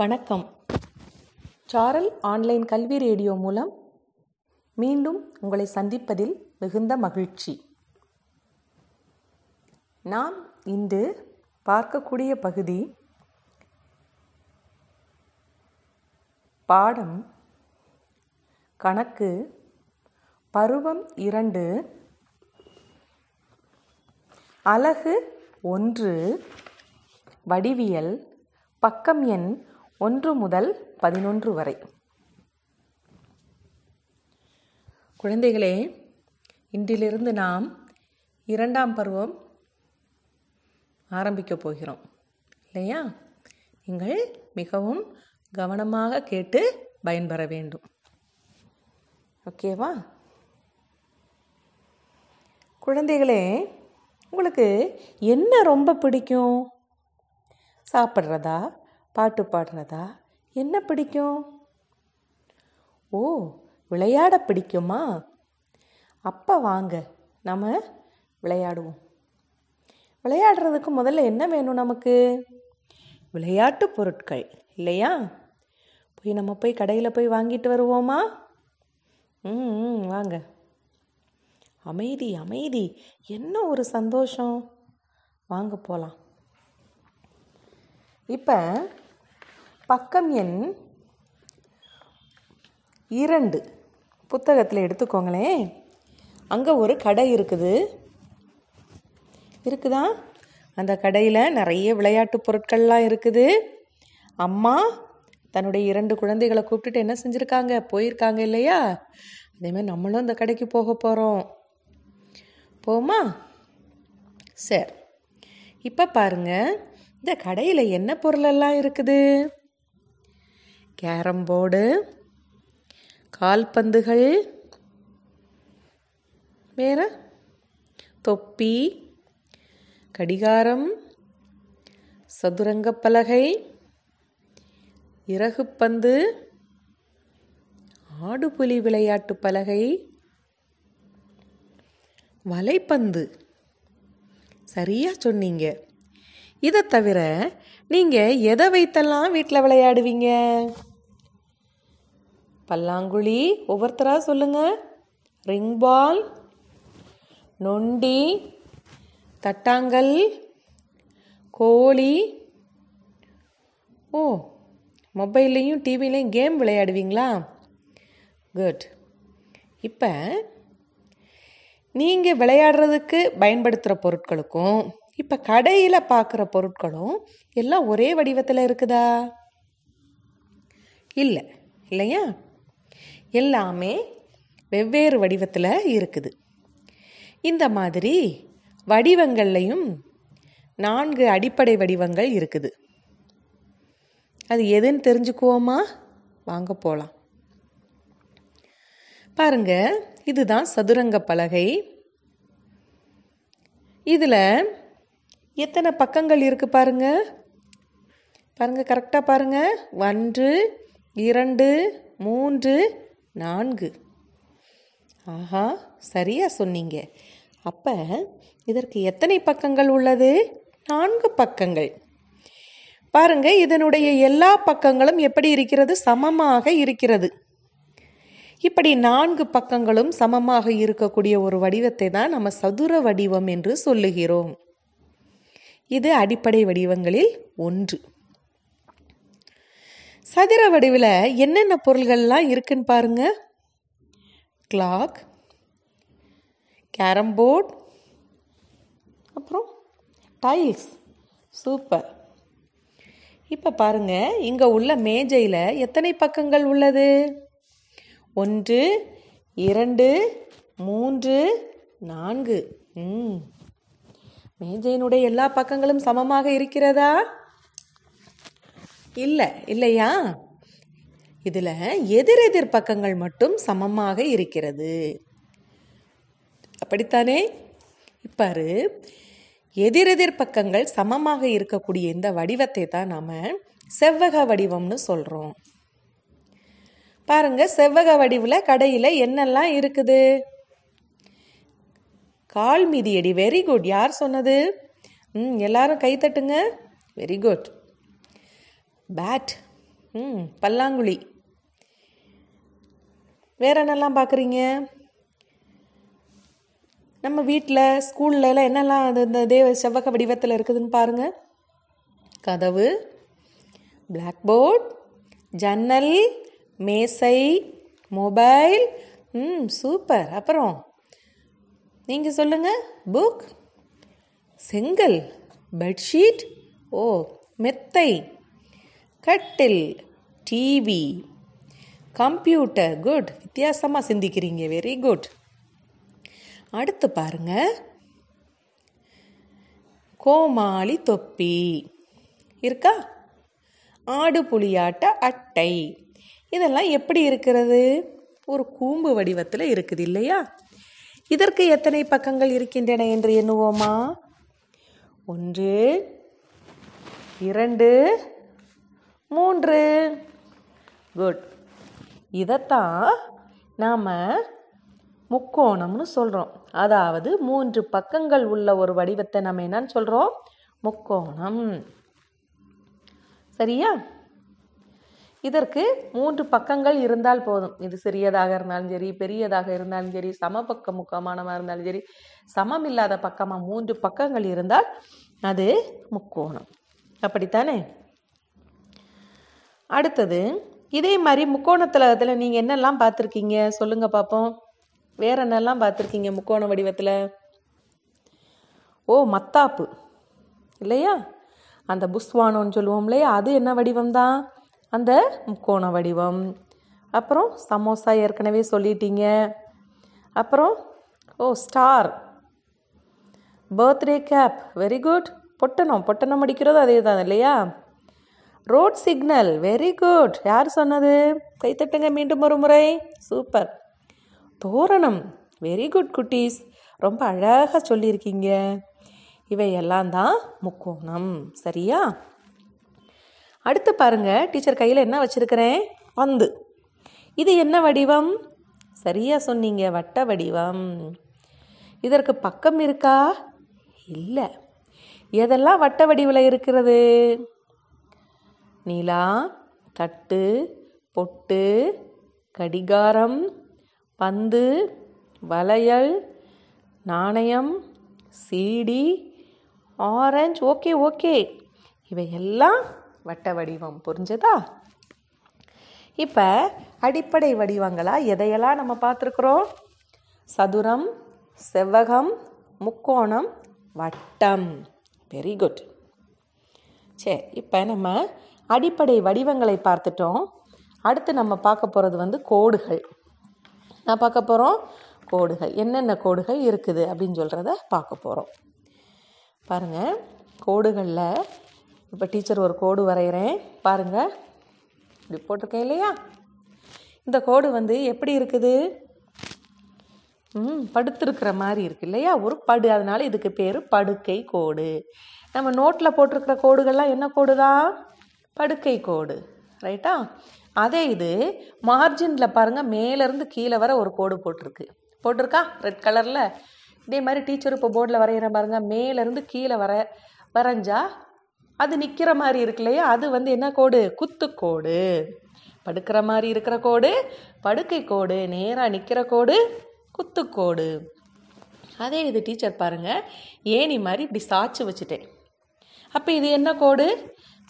வணக்கம். சாரல் ஆன்லைன் கல்வி ரேடியோ மூலம் மீண்டும் உங்களை சந்திப்பதில் மிகுந்த மகிழ்ச்சி. நாம் இன்று பார்க்கக்கூடிய பகுதி பாடம் கணக்கு பருவம் இரண்டு அலகு ஒன்று வடிவியல் பக்கம் எண் ஒன்று முதல் பதினொன்று வரை. குழந்தைகளே இன்றிலிருந்து நாம் இரண்டாம் பருவம் ஆரம்பிக்கப் போகிறோம். இல்லையா? நீங்கள் மிகவும் கவனமாக கேட்டு பயன்பெற வேண்டும். ஓகேவா குழந்தைகளே உங்களுக்கு என்ன ரொம்ப பிடிக்கும்? சாப்பிட்றதா? பாட்டு பாடுறதா என்ன பிடிக்கும்? ஓ விளையாட பிடிக்குமா? அப்போ வாங்க நம்ம விளையாடுவோம். விளையாடுறதுக்கு முதல்ல என்ன வேணும் நமக்கு? விளையாட்டு பொருட்கள் இல்லையா? போய் நம்ம போய் கடையில் போய் வாங்கிட்டு வருவோமா? ம் ம், வாங்க. அமைதி அமைதி. என்ன ஒரு சந்தோஷம்? வாங்க போகலாம் இப்போ பக்கம் எண் இரண்டு. புத்தகத்தில் எடுத்துக்கோங்களேன். அங்கே ஒரு கடை இருக்குது. இருக்குதா? அந்த கடையில் நிறைய விளையாட்டு பொருட்கள்லாம் இருக்குது. அம்மா தன்னுடைய இரண்டு குழந்தைகளை கூப்பிட்டுட்டு என்ன செஞ்சுருக்காங்க? போயிருக்காங்க இல்லையா? அதேமாதிரி நம்மளும் அந்த கடைக்கு போக போகிறோம் போமா? சரி. இப்போ பாருங்க. இந்த கடையில் என்ன பொருளெல்லாம் இருக்குது? கேரம் போர்டு கால்பந்துகள் வேற? தொப்பி கடிகாரம் சதுரங்கப்பலகை இறகுப்பந்து ஆடுபுலி விளையாட்டு பலகை வலைப்பந்து. சரியா சொன்னீங்க. இதை தவிர நீங்கள் எதை வைத்தெல்லாம் வீட்டில் விளையாடுவீங்க? பல்லாங்குழி ஒவ்வொருத்தராக சொல்லுங்கள் ரிங் பால் நொண்டி தட்டாங்கல் கோழி. ஓ மொபைல்லையும் டிவிலையும் கேம் விளையாடுவீங்களா? குட். இப்போ நீங்கள் விளையாடுறதுக்கு பயன்படுத்துகிற பொருட்களுக்கும் இப்போ கடையில் பார்க்குற பொருட்களும் எல்லாம் ஒரே வடிவத்தில் இருக்குதா? இல்லை. இல்லையா? எல்லாமே வெவ்வேறு வடிவத்தில் இருக்குது. இந்த மாதிரி வடிவங்கள்லையும் நான்கு அடிப்படை வடிவங்கள் இருக்குது. அது எதுன்னு தெரிஞ்சுக்குவோமா? வாங்க போகலாம் பாருங்க இதுதான் சதுரங்க பலகை. இதில் எத்தனை பக்கங்கள் இருக்கு பாருங்க? பாருங்க கரெக்டாக பாருங்க. ஒன்று இரண்டு மூன்று நான்கு. ஆஹா சரியா சொன்னீங்க. அப்போ இதற்கு எத்தனை பக்கங்கள் உள்ளது? நான்கு பக்கங்கள். பாருங்க இதனுடைய எல்லா பக்கங்களும் எப்படி இருக்கிறது? சமமாக இருக்கிறது. இப்படி நான்கு பக்கங்களும் சமமாக இருக்கக்கூடிய ஒரு வடிவத்தை தான் நம்ம சதுர வடிவம் என்று சொல்லுகிறோம். இது அடிப்படை வடிவங்களில் ஒன்று. சதுர வடிவில் என்னென்ன பொருள்கள்லாம் இருக்குன்னு பாருங்க. கிளாக் கேரம் போர்ட் அப்புறம் டைல்ஸ் சூப்பர் இப்போ பாருங்க இங்கே உள்ள மேஜையில் எத்தனை பக்கங்கள் உள்ளது? ஒன்று இரண்டு மூன்று நான்கு. ம். மேஜையினுடைய எல்லா பக்கங்களும் சமமாக இருக்கிறதா? இல்லை இல்லையா? இதில் எதிரெதிர் பக்கங்கள் மட்டும் சமமாக இருக்கிறது. அப்படித்தானே? இப்பாரு எதிரெதிர் பக்கங்கள் சமமாக இருக்கக்கூடிய இந்த வடிவத்தை தான் நாம் செவ்வக வடிவம்னு சொல்கிறோம் பாருங்கள் செவ்வக வடிவில் கடையில் என்னெல்லாம் இருக்குது? கால் மிதியடி. வெரி குட் யார் சொன்னது? ம் எல்லாரும் கை தட்டுங்க. வெரி குட் பேட் ம் பல்லாங்குழி. வேற என்னெல்லாம் பார்க்குறீங்க? நம்ம வீட்டில் ஸ்கூல்ல எல்லாம் என்னெல்லாம் அது இந்த தேவ செவ்வக வடிவத்தில் இருக்குதுன்னு பாருங்க. கதவு பிளாக் போர்ட் ஜன்னல் மேசை மொபைல் ம் சூப்பர் அப்புறம் நீங்கள் சொல்லுங்கள் புக் செங்கல் பெட்ஷீட் ஓ மெத்தை. கட்டில் டிவி கம்ப்யூட்டர் குட் வித்தியாசமாக சிந்திக்கிறீங்க. வெரி குட் அடுத்து பாருங்க. கோமாளி தொப்பி. இருக்கா? ஆடு புளியாட்ட அட்டை. இதெல்லாம் எப்படி இருக்கிறது? ஒரு கூம்பு வடிவத்தில் இருக்குது இல்லையா? இதற்கு எத்தனை பக்கங்கள் இருக்கின்றன என்று எண்ணுவோமா? ஒன்று இரண்டு மூன்று. குட் இதைத்தான் நாம் முக்கோணம்னு சொல்கிறோம் அதாவது மூன்று பக்கங்கள் உள்ள ஒரு வடிவத்தை நம்ம என்னன்னு சொல்கிறோம் முக்கோணம். சரியா? இதற்கு மூன்று பக்கங்கள் இருந்தால் போதும். இது சிறியதாக இருந்தாலும் சரி பெரியதாக இருந்தாலும் சரி சமபக்க முக்கோணமாக இருந்தாலும் சரி சமம் இல்லாத பக்கமாக மூன்று பக்கங்கள் இருந்தால் அது முக்கோணம். அப்படித்தானே? அடுத்தது இதே மாதிரி முக்கோணத்தில் அதில் நீங்கள் என்னெல்லாம் பார்த்துருக்கீங்க? சொல்லுங்கள் பார்ப்போம் வேற என்னெல்லாம் பார்த்துருக்கீங்க முக்கோண வடிவத்தில்? ஓ மத்தாப்பு. இல்லையா? அந்த புஸ்வானோன்னு சொல்லுவோம் இல்லையா? அது என்ன வடிவம் தான் அந்த முக்கோண வடிவம். அப்புறம் சமோசா ஏற்கனவே சொல்லிட்டீங்க. அப்புறம் ஓ star birthday cap very good பொட்டணம் பொட்டணம் அடிக்கிறது அதே தான் இல்லையா? ரோட் சிக்னல் வெரி குட் யார் சொன்னது? கைத்தட்டுங்க மீண்டும் ஒரு முறை. சூப்பர் தோரணம். வெரி குட் குட்டீஸ். ரொம்ப அழகாக சொல்லியிருக்கீங்க. இவையெல்லாம் தான் முக்கோணம். சரியா? அடுத்து பாருங்கள் டீச்சர் கையில் என்ன வச்சுருக்கிறேன்? பந்து. இது என்ன வடிவம்? சரியாக சொன்னீங்க வட்ட வடிவம். இதற்கு பக்கம் இருக்கா? இல்லை. எதெல்லாம் வட்ட வடிவில் இருக்கிறது? நீலா தட்டு பொட்டு கடிகாரம் பந்து வளையல் நாணயம் சீடி ஆரஞ்சு. Okay okay. இவையெல்லாம் வட்ட வடிவம் புரிஞ்சதா? இப்போ அடிப்படை வடிவங்களாக எதையெல்லாம் நம்ம பார்த்துருக்குறோம்? சதுரம் செவ்வகம் முக்கோணம் வட்டம். வெரி குட் சரி இப்போ நம்ம அடிப்படை வடிவங்களை பார்த்துட்டோம். அடுத்து நம்ம பார்க்க போகிறது வந்து கோடுகள். நான் பார்க்க போகிறோம் கோடுகள். என்னென்ன கோடுகள் இருக்குது அப்படின்னு சொல்கிறத பார்க்க போகிறோம் பாருங்கள் கோடுகளில் இப்போ டீச்சர் ஒரு கோடு வரைகிறேன் பாருங்கள் இப்படி போட்டிருக்கேன் இல்லையா? இந்த கோடு வந்து எப்படி இருக்குது? ம் படுத்திருக்கிற மாதிரி இருக்கு இல்லையா? ஒரு படு அதனால் இதுக்கு பேர் படுக்கை கோடு. நம்ம நோட்டில் போட்டிருக்கிற கோடுகள்லாம் என்ன கோடு தான் படுக்கை கோடு. ரைட்டா அதே இது மார்ஜினில் பாருங்கள் மேலேருந்து கீழே வர ஒரு கோடு போட்டிருக்கு. போட்டிருக்கா? ரெட் கலரில் இதே மாதிரி டீச்சர் இப்போ போர்டில் வரைகிற பாருங்கள் மேலேருந்து கீழே வர வரைஞ்சா அது நிற்கிற மாதிரி இருக்கு இல்லையா? அது வந்து என்ன கோடு? குத்துக்கோடு படுக்கிற மாதிரி இருக்கிற கோடு படுக்கை கோடு நேராக நிற்கிற கோடு குத்துக்கோடு அதே இது டீச்சர் பாருங்கள் ஏணி மாதிரி இப்படி சாய்ச்சி வச்சுட்டேன். அப்போ இது என்ன கோடு?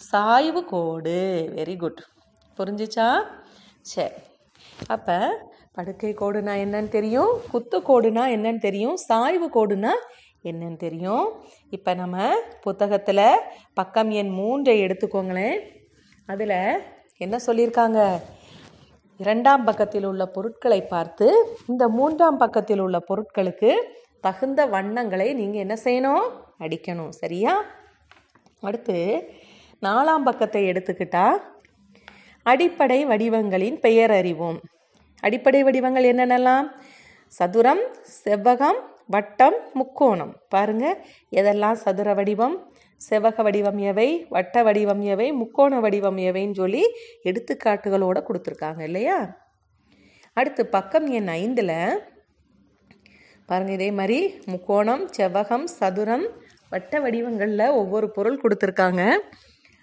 சாய்வு கோடு. வெரி குட் புரிஞ்சிச்சா? சரி. அப்போ படுக்கை கோடுனா என்னன்னு தெரியும் குத்து கோடுனா என்னன்னு தெரியும் சாய்வு கோடுனா என்னன்னு தெரியும். இப்போ நம்ம புத்தகத்தில் பக்கம் எண் மூன்றை எடுத்துக்கோங்களேன். அதில் என்ன சொல்லியிருக்காங்க? இரண்டாம் பக்கத்தில் உள்ள பொருட்களை பார்த்து இந்த மூன்றாம் பக்கத்தில் உள்ள பொருட்களுக்கு தகுந்த வண்ணங்களை நீங்கள் என்ன செய்யணும்? அடிக்கணும். சரியா? அடுத்து நாலாம் பக்கத்தை எடுத்துக்கிட்டா அடிப்படை வடிவங்களின் பெயர் அறிவோம். அடிப்படை வடிவங்கள் என்னென்னலாம்? சதுரம் செவ்வகம் வட்டம் முக்கோணம். பாருங்க எதெல்லாம் சதுர வடிவம்? செவ்வக வடிவம் எவை? வட்ட வடிவம் எவை? முக்கோண வடிவம் எவைன்னு சொல்லி எடுத்துக்காட்டுகளோடு கொடுத்துருக்காங்க இல்லையா? அடுத்து பக்கம் எண் ஐந்தில் பாருங்கள் இதே மாதிரி முக்கோணம் செவ்வகம் சதுரம் வட்ட வடிவங்களில் ஒவ்வொரு பொருள் கொடுத்துருக்காங்க.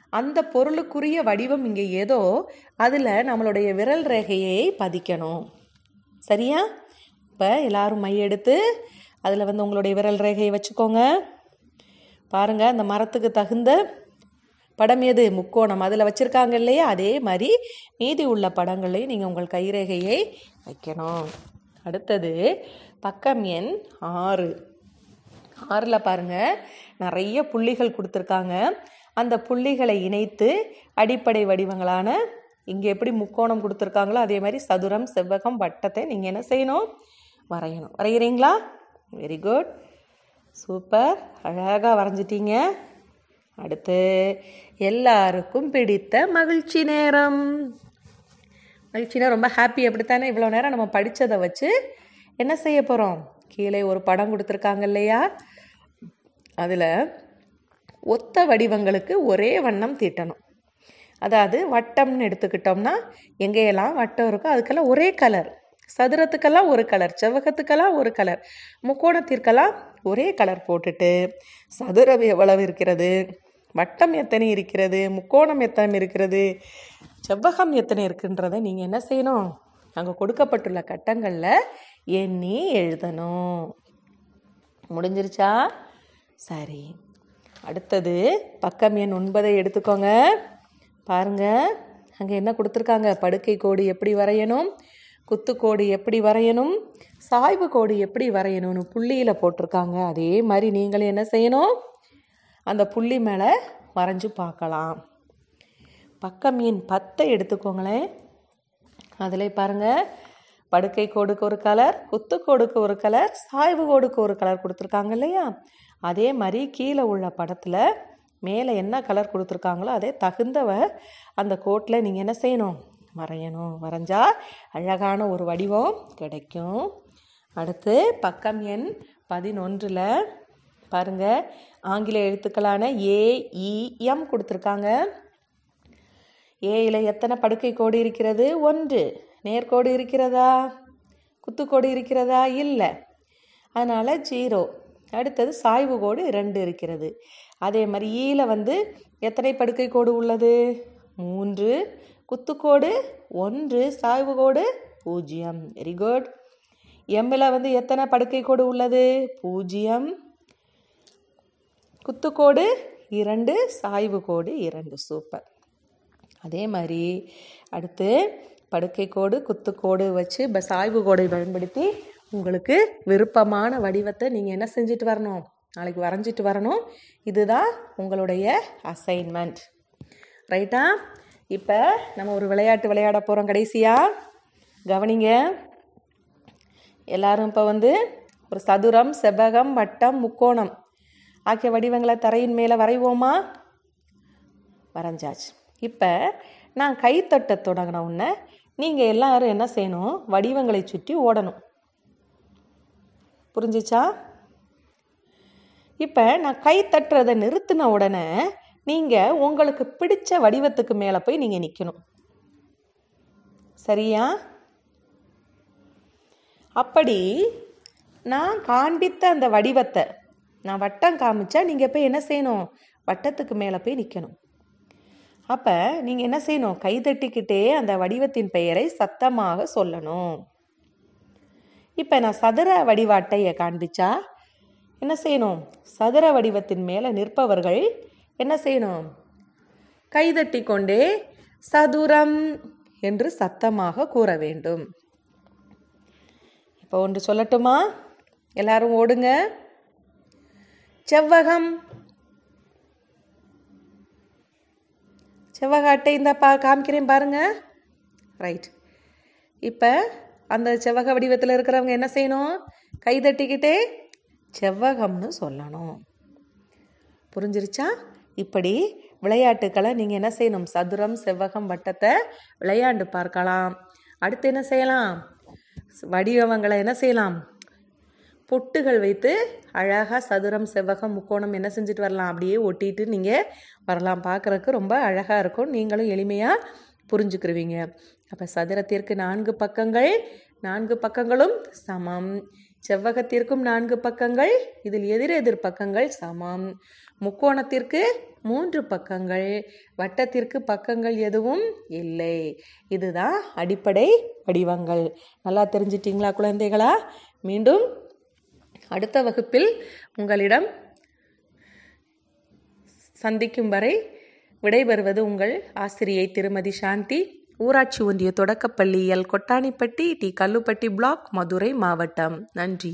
அந்த பொருளுக்குரிய வடிவம் இங்கே ஏதோ அதில் நம்மளுடைய விரல் ரேகையை பதிக்கணும். சரியா? இப்போ எல்லாரும் மை எடுத்து அதில் வந்து உங்களுடைய விரல் ரேகையை வச்சுக்கோங்க. பாருங்க அந்த மரத்துக்கு தகுந்த படம் எது? முக்கோணம். அதில் வச்சுருக்காங்க இல்லையா? அதே மாதிரி மீதி உள்ள படங்களையும் நீங்கள் உங்கள் கைரேகையை வைக்கணும். அடுத்தது பக்கம் எண் ஆறு. ஆறில் பாருங்க நிறைய புள்ளிகள் கொடுத்துருக்காங்க. அந்த புள்ளிகளை இணைத்து அடிப்படை வடிவங்களான இங்கே எப்படி முக்கோணம் கொடுத்துருக்காங்களோ அதே மாதிரி சதுரம் செவ்வகம் வட்டத்தை நீங்கள் என்ன செய்யணும்? வரையணும். வரைகிறீங்களா? வெரி குட் சூப்பர் அழகாக வரைஞ்சிட்டீங்க. அடுத்து எல்லாருக்கும் பிடித்த மகிழ்ச்சி நேரம். மகிழ்ச்சினா ரொம்ப ஹாப்பி அப்படித்தானே? இவ்வளோ நேரம் நம்ம படித்ததை வச்சு என்ன செய்ய போகிறோம் கீழே ஒரு படம் கொடுத்துருக்காங்க இல்லையா? அதில் ஒத்த வடிவங்களுக்கு ஒரே வண்ணம் தீட்டணும். அதாவது வட்டம்னு எடுத்துக்கிட்டோம்னா எங்கேயெல்லாம் வட்டம் இருக்கோ அதுக்கெல்லாம் ஒரே கலர் சதுரத்துக்கெல்லாம் ஒரு கலர் செவ்வகத்துக்கெல்லாம் ஒரு கலர் முக்கோணத்திற்கெல்லாம் ஒரே கலர் போட்டுட்டு சதுரம் எவ்வளவு இருக்கிறது? வட்டம் எத்தனை இருக்கிறது? முக்கோணம் எத்தனை இருக்கிறது? செவ்வகம் எத்தனை இருக்குன்றதை நீங்கள் என்ன செய்யணும்? அங்கே கொடுக்கப்பட்டுள்ள கட்டங்களில் எண்ணி எழுதணும். முடிஞ்சிருச்சா? சரி. அடுத்தது பக்கம் எண் ஒன்பதை எடுத்துக்கோங்க. பாருங்கள் அங்கே என்ன கொடுத்துருக்காங்க? படுக்கை கோடு எப்படி வரையணும்? குத்துக்கோடு எப்படி வரையணும்? சாய்வு கோடு எப்படி வரையணும்னு புள்ளியில் போட்டிருக்காங்க. அதே மாதிரி நீங்களும் என்ன செய்யணும்? அந்த புள்ளி மேலே வரைஞ்சு பார்க்கலாம். பக்கம் எண் பத்தை எடுத்துக்கோங்களேன். அதில் பாருங்கள் படுக்கை கோடுக்கு ஒரு கலர் குத்து கோடுக்கு ஒரு கலர் சாய்வு கோடுக்கு ஒரு கலர் கொடுத்துருக்காங்க இல்லையா? அதே மாதிரி கீழே உள்ள படத்தில் மேலே என்ன கலர் கொடுத்துருக்காங்களோ அதே தகுந்தவ அந்த கோட்டில் நீங்கள் என்ன செய்யணும்? வரையணும் வரைஞ்சால் அழகான ஒரு வடிவம் கிடைக்கும். அடுத்து பக்கம் எண் பதினொன்றில் பாருங்கள் ஆங்கில எழுத்துக்களான ஏஇஎம் கொடுத்துருக்காங்க. ஏயில் எத்தனை படுக்கை கோடு இருக்கிறது? ஒன்று. நேர்கோடு இருக்கிறதா? குத்துக்கோடு இருக்கிறதா? இல்லை. அதனால் ஜீரோ. அடுத்தது சாய்வு கோடு ரெண்டு இருக்கிறது. அதே மாதிரி ஈயில் வந்து எத்தனை படுக்கை கோடு உள்ளது? மூன்று. குத்துக்கோடு ஒன்று சாய்வு கோடு பூஜ்ஜியம் வெரி குட் எம்மில் வந்து எத்தனை படுக்கை கோடு உள்ளது? பூஜ்ஜியம். குத்துக்கோடு இரண்டு சாய்வு கோடு இரண்டு. சூப்பர் அதே மாதிரி அடுத்து படுக்கை கோடு குத்துக்கோடு வச்சு இப்போ சாய்வு கோடை பயன்படுத்தி உங்களுக்கு விருப்பமான வடிவத்தை நீங்கள் என்ன செஞ்சுட்டு வரணும்? நாளைக்கு வரைஞ்சிட்டு வரணும். இதுதான் உங்களுடைய அசைன்மெண்ட் ரைட்டா இப்போ நம்ம ஒரு விளையாட்டு விளையாட போகிறோம் கடைசியாக கவனிங்க. எல்லாரும் இப்போ வந்து ஒரு சதுரம் செவ்வகம் வட்டம் முக்கோணம் ஆகிய வடிவங்களை தரையின் மேலே வரைவோமா? வரைஞ்சாச்சு. இப்போ நான் கைத்தட்ட தொடங்கின உடனே நீங்கள் எல்லாரும் என்ன செய்யணும்? வடிவங்களை சுற்றி ஓடணும். புரிஞ்சிச்சா? இப்போ நான் கை தட்டுறதை நிறுத்தின உடனே நீங்கள் உங்களுக்கு பிடிச்ச வடிவத்துக்கு மேலே போய் நீங்கள் நிற்கணும் சரியா? அப்படி நான் காண்பித்த அந்த வடிவத்தை நான் வட்டம் காமிச்சா நீங்கள் போய் என்ன செய்யணும்? வட்டத்துக்கு மேலே போய் நிற்கணும் அப்போ நீங்கள் என்ன செய்யணும்? கைதட்டிக்கிட்டே அந்த வடிவத்தின் பெயரை சத்தமாக சொல்லணும். இப்போ நான் சதுர வடிவ அட்டையை காண்பிச்சா என்ன செய்யணும்? சதுர வடிவத்தின் மேலே நிற்பவர்கள் என்ன செய்யணும்? கைதட்டி கொண்டே சதுரம் என்று சத்தமாக கூற வேண்டும். இப்போ ஒன்று சொல்லட்டுமா? எல்லாரும் ஓடுங்க. செவ்வகம். செவ்வக அட்டை இந்த பா காமிக்கிறேன் பாருங்க. ரைட் இப்போ அந்த செவ்வக வடிவத்தில் இருக்கிறவங்க என்ன செய்யணும்? கை தட்டிக்கிட்டே செவ்வகம்னு சொல்லணும். புரிஞ்சிருச்சா? இப்படி விளையாட்டுக்களை நீங்கள் என்ன செய்யணும்? சதுரம் செவ்வகம் வட்டத்தை விளையாண்டு பார்க்கலாம். அடுத்து என்ன செய்யலாம்? வடிவங்களை என்ன செய்யலாம்? பொட்டுகள் வைத்து அழகாக சதுரம் செவ்வகம் முக்கோணம் என்ன செஞ்சுட்டு வரலாம்? அப்படியே ஒட்டிட்டு நீங்கள் வரலாம். பார்க்குறக்கு ரொம்ப அழகாக இருக்கும். நீங்களும் எளிமையாக புரிஞ்சுக்கிருவீங்க. அப்போ சதுரத்திற்கு நான்கு பக்கங்கள் நான்கு பக்கங்களும் சமம். செவ்வகத்திற்கும் நான்கு பக்கங்கள் இதில் எதிரெதிர் பக்கங்கள் சமம். முக்கோணத்திற்கு மூன்று பக்கங்கள் வட்டத்திற்கு பக்கங்கள் எதுவும் இல்லை. இதுதான் அடிப்படை வடிவங்கள். நல்லா தெரிஞ்சிட்டிங்களா குழந்தைகளா? மீண்டும் அடுத்த வகுப்பில் உங்களிடம் சந்திக்கும் வரை விடைபெறுவது உங்கள் ஆசிரியை திருமதி சாந்தி. ஊராட்சி ஒன்றிய தொடக்கப்பள்ளியல் கொட்டாணிப்பட்டி டி. கல்லுப்பட்டி பிளாக் மதுரை மாவட்டம். நன்றி.